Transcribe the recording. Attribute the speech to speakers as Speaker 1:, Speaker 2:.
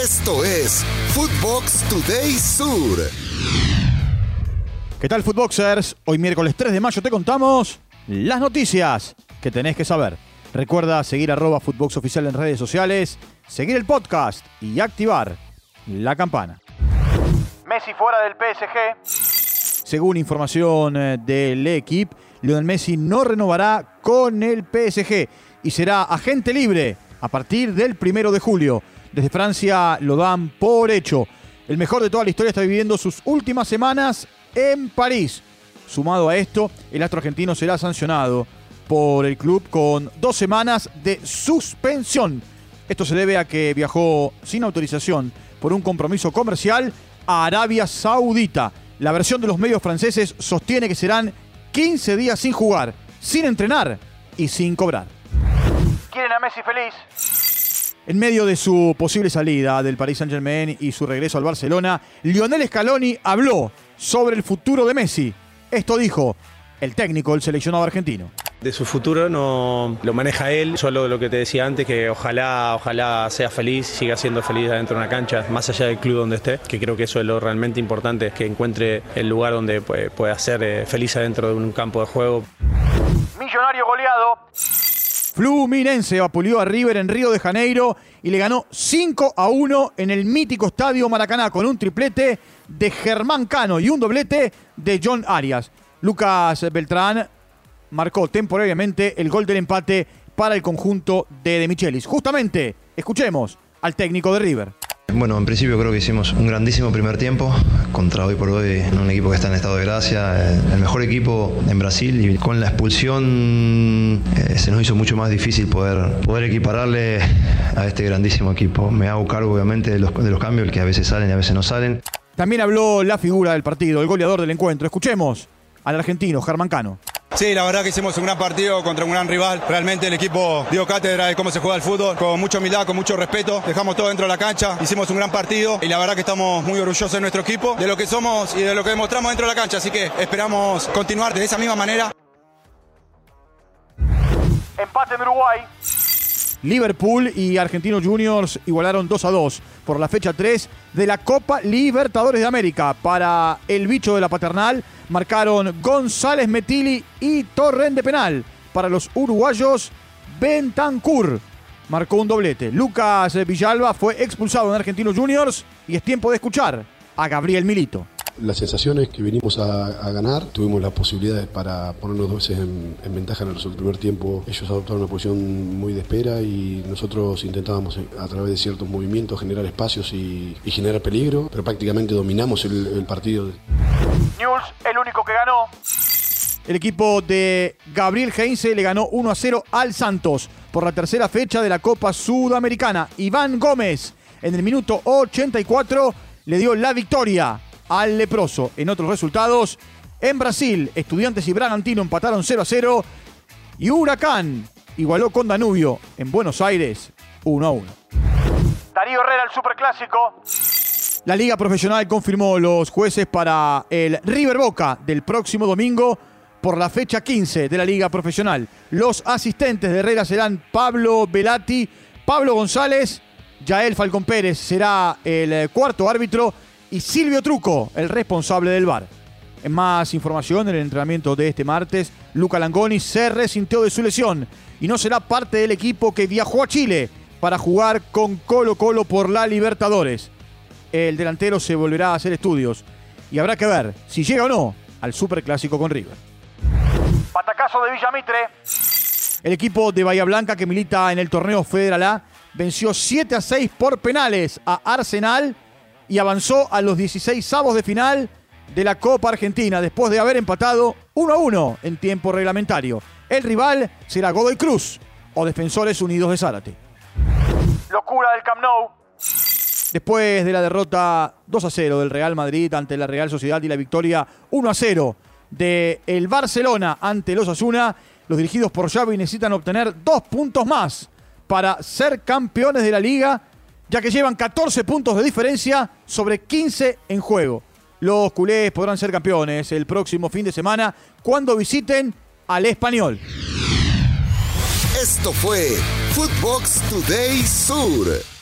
Speaker 1: Esto es Footbox Today Sur.
Speaker 2: ¿Qué tal, Footboxers? Hoy miércoles 3 de mayo te contamos las noticias que tenés que saber. Recuerda seguir arroba Footbox Oficial en redes sociales, seguir el podcast y activar la campana. Messi fuera del PSG. Según información eh, del equipo, Lionel Messi no renovará con el PSG y será agente libre a partir del primero de julio. Desde Francia lo dan por hecho. El mejor de toda la historia está viviendo sus últimas semanas en París. Sumado a esto, el astro argentino será sancionado por el club con dos semanas de suspensión. Esto se debe a que viajó sin autorización por un compromiso comercial a Arabia Saudita. La versión de los medios franceses sostiene que serán 15 días sin jugar, sin entrenar y sin cobrar. ¿Quieren a Messi feliz? En medio de su posible salida del Paris Saint-Germain y su regreso al Barcelona, Lionel Scaloni habló sobre el futuro de Messi. Esto dijo el técnico del seleccionado argentino.
Speaker 3: De su futuro no lo maneja él, solo lo que te decía antes, que ojalá, ojalá sea feliz, siga siendo feliz adentro de una cancha, más allá del club donde esté, que creo que eso es lo realmente importante, que encuentre el lugar donde pueda ser eh, feliz adentro de un campo de juego.
Speaker 2: Millonario goleado. Fluminense vapuleó a River en Río de Janeiro y le ganó 5 a 1 en el mítico estadio Maracaná con un triplete de Germán Cano y un doblete de John Arias. Lucas Beltrán marcó temporariamente el gol del empate para el conjunto de De Michelis. Justamente, escuchemos al técnico de River.
Speaker 4: Bueno, en principio creo que hicimos un grandísimo primer tiempo contra hoy por hoy un equipo que está en estado de gracia, el mejor equipo en Brasil y con la expulsión eh, se nos hizo mucho más difícil poder, poder equipararle a este grandísimo equipo. Me hago cargo obviamente de los, de los cambios que a veces salen y a veces no salen.
Speaker 2: También habló la figura del partido, el goleador del encuentro. Escuchemos al argentino Germán Cano.
Speaker 5: Sí, la verdad que hicimos un gran partido contra un gran rival. Realmente el equipo dio cátedra de cómo se juega el fútbol, con mucha humildad, con mucho respeto. Dejamos todo dentro de la cancha, hicimos un gran partido y la verdad que estamos muy orgullosos de nuestro equipo, de lo que somos y de lo que demostramos dentro de la cancha. Así que esperamos continuar de esa misma manera.
Speaker 2: Empate en Uruguay. Liverpool y Argentinos Juniors igualaron 2 a 2 por la fecha 3 de la Copa Libertadores de América. Para el bicho de la paternal marcaron González Metili y Torren de penal. Para los uruguayos, Bentancur marcó un doblete. Lucas Villalba fue expulsado en Argentinos Juniors y es tiempo de escuchar a Gabriel Milito.
Speaker 6: La sensación es que venimos a, ganar, tuvimos las posibilidades para ponernos dos veces en, ventaja en el primer tiempo. Ellos adoptaron una posición muy de espera y nosotros intentábamos eh, a través de ciertos movimientos generar espacios y, generar peligro, pero prácticamente dominamos el, partido.
Speaker 2: News, el único que ganó. El equipo de Gabriel Heinze le ganó 1 a 0 al Santos por la tercera fecha de la Copa Sudamericana. Iván Gómez en el minuto 84 le dio la victoria al leproso. En otros resultados, en Brasil, Estudiantes y Bragantino empataron 0 a 0 y Huracán igualó con Danubio en Buenos Aires 1 a 1. Darío Herrera, el superclásico. La Liga Profesional confirmó los jueces para el River Boca del próximo domingo por la fecha 15 de la Liga Profesional. Los asistentes de Herrera serán Pablo Velati, Pablo González, Yael Falcón Pérez será el cuarto árbitro y Silvio Truco, el responsable del bar. En más información, en el entrenamiento de este martes, Luca Langoni se resintió de su lesión y no será parte del equipo que viajó a Chile para jugar con Colo Colo por la Libertadores. El delantero se volverá a hacer estudios y habrá que ver si llega o no al Superclásico con River. Patacazo de Villamitre. El equipo de Bahía Blanca que milita en el torneo Federal A venció 7 a 6 por penales a Arsenal y avanzó a los 16 avos de final de la Copa Argentina después de haber empatado 1 a 1 en tiempo reglamentario. El rival será Godoy Cruz o Defensores Unidos de Zárate. Locura del Camp Nou. Después de la derrota 2 a 0 del Real Madrid ante la Real Sociedad y la victoria 1 a 0 del el Barcelona ante los Asuna, los dirigidos por Xavi necesitan obtener dos puntos más para ser campeones de la liga ya que llevan 14 puntos de diferencia sobre 15 en juego. Los culés podrán ser campeones el próximo fin de semana cuando visiten al español.
Speaker 1: Esto fue Footbox Today Sur.